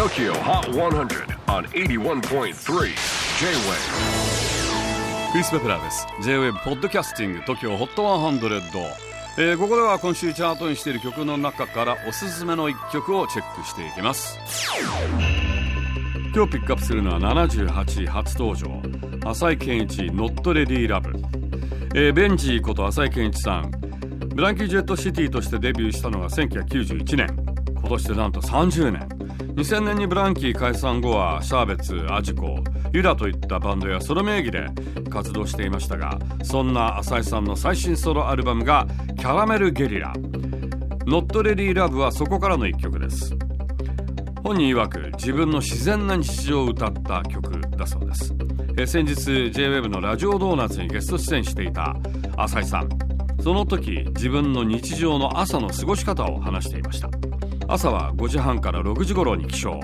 TOKYO HOT 100 on 81.3 J-WAVE クリス・ベプラーです。J-WAVE ポッドキャスティング TOKYO HOT 100、えー、ここでは今週チャートにしている曲の中からおすすめの一曲をチェックしていきます。今日ピックアップするのは78位初登場。浅井健一 Not Ready Love、えー、ベンジーこと浅井健一さん。ブランキー・ジェット・シティとしてデビューしたのが1991年。今年でなんと30年。2000年にブランキー解散後はシャーベツ、アジコ、ユラといったバンドやソロ名義で活動していましたがそんな浅井さんの最新ソロアルバムが「キャラメル・ゲリラ」「ノット・レディー・ラブ」はそこからの一曲です。本人曰く自分の自然な日常を歌った曲だそうです。え先日 JWEB のラジオドーナツにゲスト出演していた浅井さん。その時自分の日常の朝の過ごし方を話していました。朝は5時半から6時頃に起床。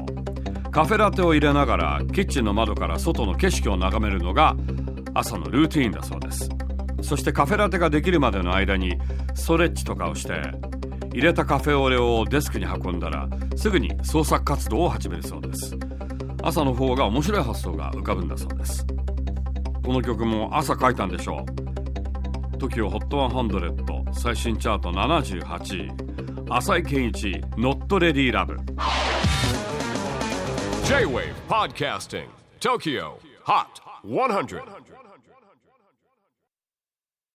カフェラテを入れながらキッチンの窓から外の景色を眺めるのが朝のルーティーンだそうです。そしてカフェラテができるまでの間にストレッチとかをして入れたカフェオレをデスクに運んだらすぐに創作活動を始めるそうです。朝の方が面白い発想が浮かぶんだそうです。この曲も朝書いたんでしょう。TOKIOHOT100 最新チャート78位。浅井健一 Not Ready Love J-WAVE PODCASTING TOKYO HOT 100